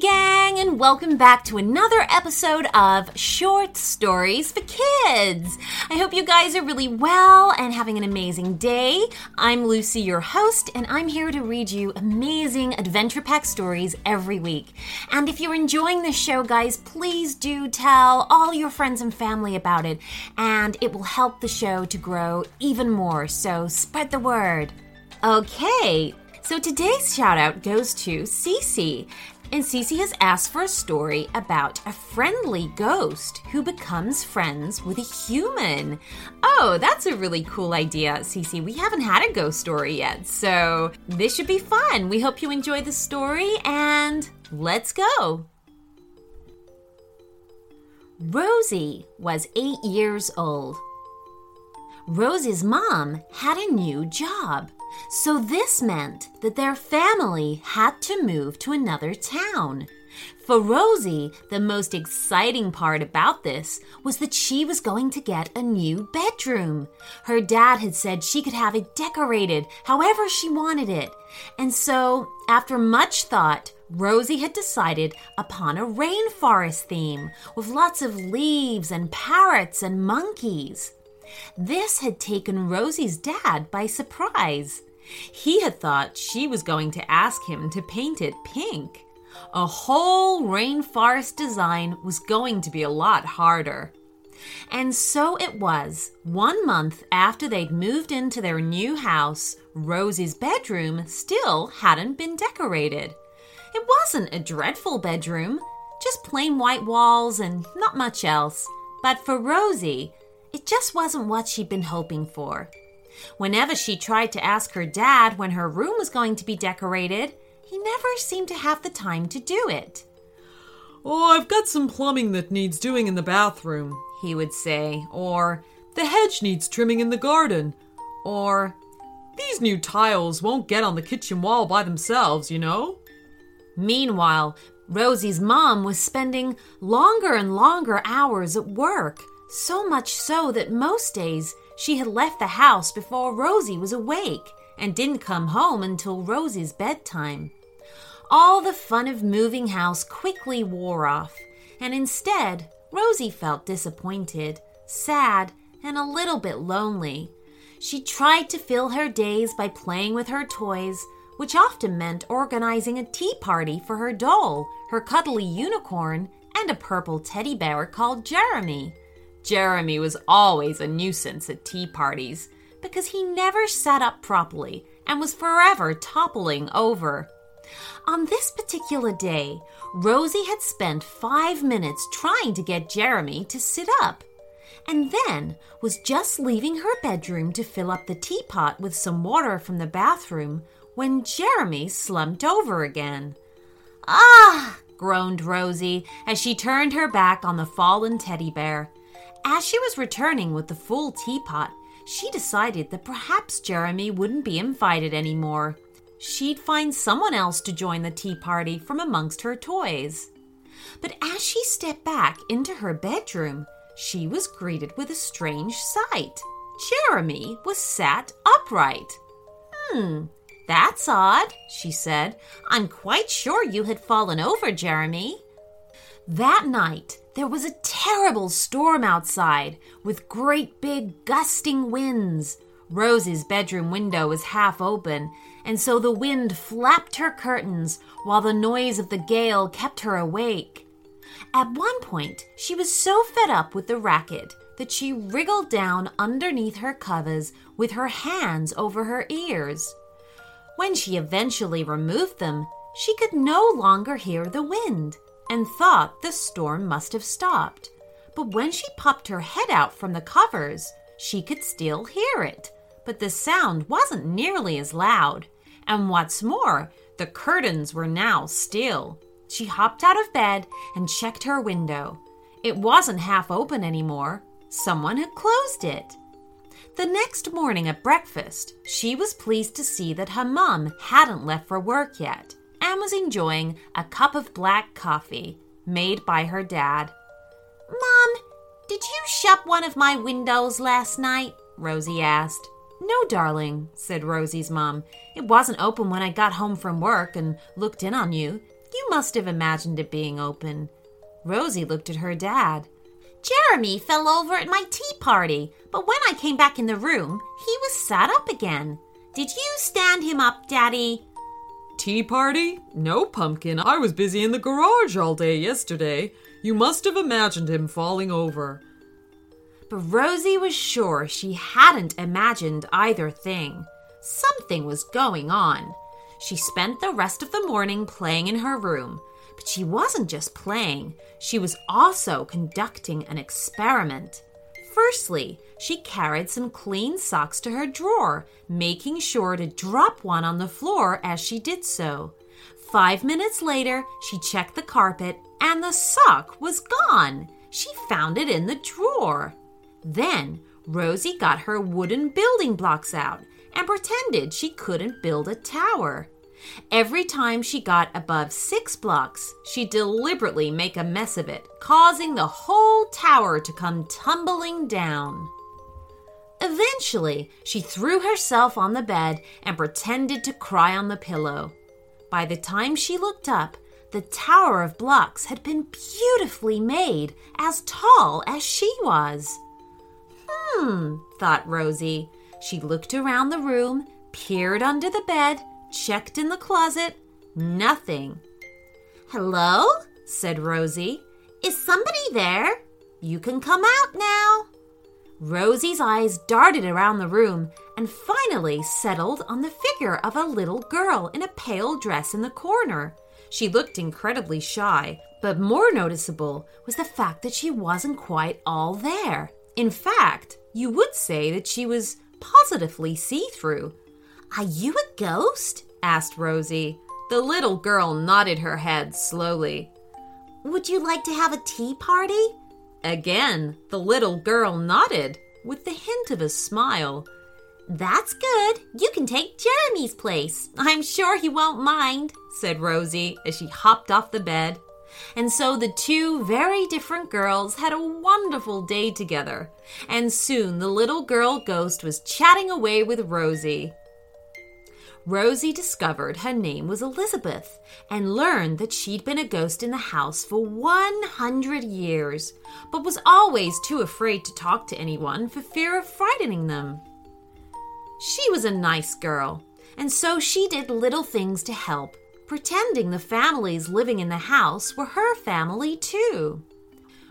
Gang, and welcome back to another episode of Short Stories for Kids. I hope you guys are really well and having an amazing day. I'm Lucy, your host, and I'm here to read you amazing adventure pack stories every week. And if you're enjoying this show, guys, please do tell all your friends and family about it, and it will help the show to grow even more. So spread the word. Okay, so today's shout out goes to Cece, and Cece has asked for a story about a friendly ghost who becomes friends with a human. Oh, that's a really cool idea, Cece. We haven't had a ghost story yet, so this should be fun. We hope you enjoy the story, and let's go. Rosie was eight years old. Rosie's mom had a new job. So this meant that their family had to move to another town. For Rosie, the most exciting part about this was that she was going to get a new bedroom. Her dad had said she could have it decorated however she wanted it. And so, after much thought, Rosie had decided upon a rainforest theme with lots of leaves and parrots and monkeys. This had taken Rosie's dad by surprise. He had thought she was going to ask him to paint it pink. A whole rainforest design was going to be a lot harder. And so it was. One month after they'd moved into their new house, Rosie's bedroom still hadn't been decorated. It wasn't a dreadful bedroom, just plain white walls and not much else. But for Rosie, it just wasn't what she'd been hoping for. Whenever she tried to ask her dad when her room was going to be decorated, he never seemed to have the time to do it. Oh, I've got some plumbing that needs doing in the bathroom, he would say, or the hedge needs trimming in the garden, or these new tiles won't get on the kitchen wall by themselves, you know. Meanwhile, Rosie's mom was spending longer and longer hours at work, so much so that most days she had left the house before Rosie was awake and didn't come home until Rosie's bedtime. All the fun of moving house quickly wore off, and instead, Rosie felt disappointed, sad, and a little bit lonely. She tried to fill her days by playing with her toys, which often meant organizing a tea party for her doll, her cuddly unicorn, and a purple teddy bear called Jeremy. Jeremy was always a nuisance at tea parties because he never sat up properly and was forever toppling over. On this particular day, Rosie had spent five minutes trying to get Jeremy to sit up, and then was just leaving her bedroom to fill up the teapot with some water from the bathroom when Jeremy slumped over again. Ah! groaned Rosie as she turned her back on the fallen teddy bear. As she was returning with the full teapot, she decided that perhaps Jeremy wouldn't be invited anymore. She'd find someone else to join the tea party from amongst her toys. But as she stepped back into her bedroom, she was greeted with a strange sight. Jeremy was sat upright. Hmm, that's odd, she said. I'm quite sure you had fallen over, Jeremy. That night, there was a terrible storm outside with great big gusting winds. Rose's bedroom window was half open, and so the wind flapped her curtains while the noise of the gale kept her awake. At one point, she was so fed up with the racket that she wriggled down underneath her covers with her hands over her ears. When she eventually removed them, she could no longer hear the wind and thought the storm must have stopped. But when she popped her head out from the covers, she could still hear it. But the sound wasn't nearly as loud. And what's more, the curtains were now still. She hopped out of bed and checked her window. It wasn't half open anymore. Someone had closed it. The next morning at breakfast, she was pleased to see that her mum hadn't left for work yet and was enjoying a cup of black coffee made by her dad. Mom, did you shut one of my windows last night? Rosie asked. No, darling, said Rosie's mom. It wasn't open when I got home from work and looked in on you. You must have imagined it being open. Rosie looked at her dad. Jeremy fell over at my tea party, but when I came back in the room, he was sat up again. Did you stand him up, Daddy? Tea party? No, Pumpkin. I was busy in the garage all day yesterday. You must have imagined him falling over. But Rosie was sure she hadn't imagined either thing. Something was going on. She spent the rest of the morning playing in her room. But she wasn't just playing, she was also conducting an experiment. Firstly, she carried some clean socks to her drawer, making sure to drop one on the floor as she did so. Five minutes later, she checked the carpet and the sock was gone. She found it in the drawer. Then Rosie got her wooden building blocks out and pretended she couldn't build a tower. Every time she got above six blocks, she'd deliberately make a mess of it, causing the whole tower to come tumbling down. Eventually, she threw herself on the bed and pretended to cry on the pillow. By the time she looked up, the tower of blocks had been beautifully made, as tall as she was. Hmm, thought Rosie. She looked around the room, peered under the bed, checked in the closet. Nothing. Hello? said Rosie. Is somebody there? You can come out now. Rosie's eyes darted around the room and finally settled on the figure of a little girl in a pale dress in the corner. She looked incredibly shy, but more noticeable was the fact that she wasn't quite all there. In fact, you would say that she was positively see through. Are you a ghost? asked Rosie. The little girl nodded her head slowly. Would you like to have a tea party? Again, the little girl nodded with the hint of a smile. That's good. You can take Jeremy's place. I'm sure he won't mind, said Rosie as she hopped off the bed. And so the two very different girls had a wonderful day together. And soon the little girl ghost was chatting away with Rosie. Rosie discovered her name was Elizabeth and learned that she'd been a ghost in the house for 100 years, but was always too afraid to talk to anyone for fear of frightening them. She was a nice girl, and so she did little things to help, pretending the families living in the house were her family too.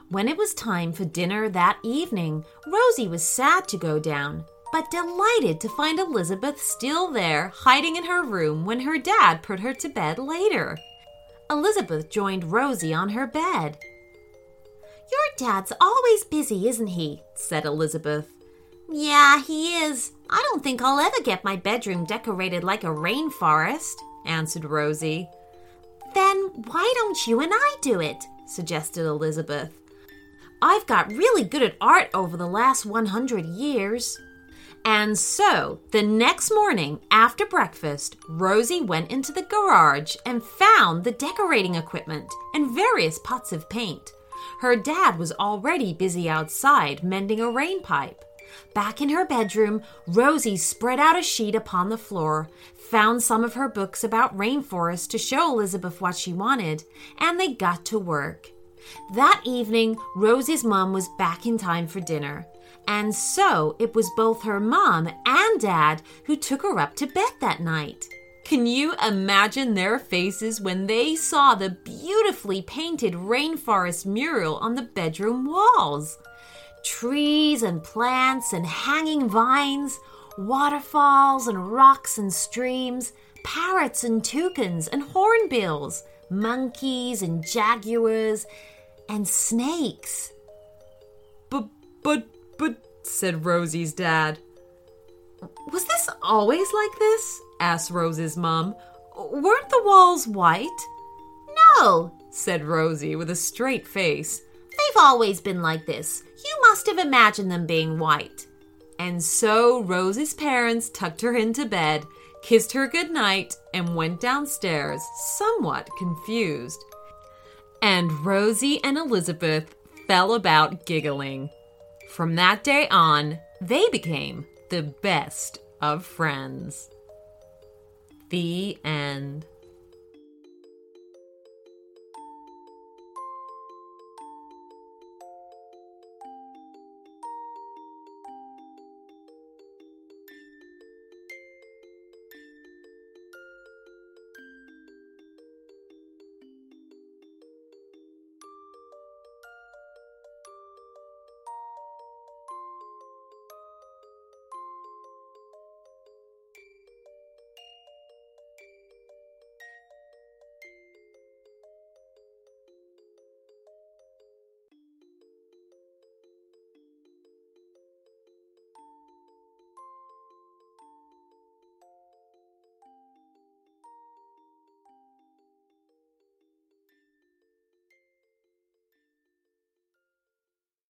When it was time for dinner that evening, Rosie was sad to go down, but delighted to find Elizabeth still there, hiding in her room when her dad put her to bed later. Elizabeth joined Rosie on her bed. Your dad's always busy, isn't he? said Elizabeth. Yeah, he is. I don't think I'll ever get my bedroom decorated like a rainforest, answered Rosie. Then why don't you and I do it? suggested Elizabeth. I've got really good at art over the last 100 years. And so, the next morning after breakfast, Rosie went into the garage and found the decorating equipment and various pots of paint. Her dad was already busy outside mending a rain pipe. Back in her bedroom, Rosie spread out a sheet upon the floor, found some of her books about rainforests to show Elizabeth what she wanted, and they got to work. That evening, Rosie's mom was back in time for dinner. And so it was both her mom and dad who took her up to bed that night. Can you imagine their faces when they saw the beautifully painted rainforest mural on the bedroom walls? Trees and plants and hanging vines, waterfalls and rocks and streams, parrots and toucans and hornbills, monkeys and jaguars, and snakes. But, but, but, said Rosie's dad. Was this always like this? asked Rose's mom. Weren't the walls white? No, said Rosie with a straight face. They've always been like this. You must have imagined them being white. And so Rosie's parents tucked her into bed, kissed her good night, and went downstairs, somewhat confused. And Rosie and Elizabeth fell about giggling. From that day on, they became the best of friends. The end.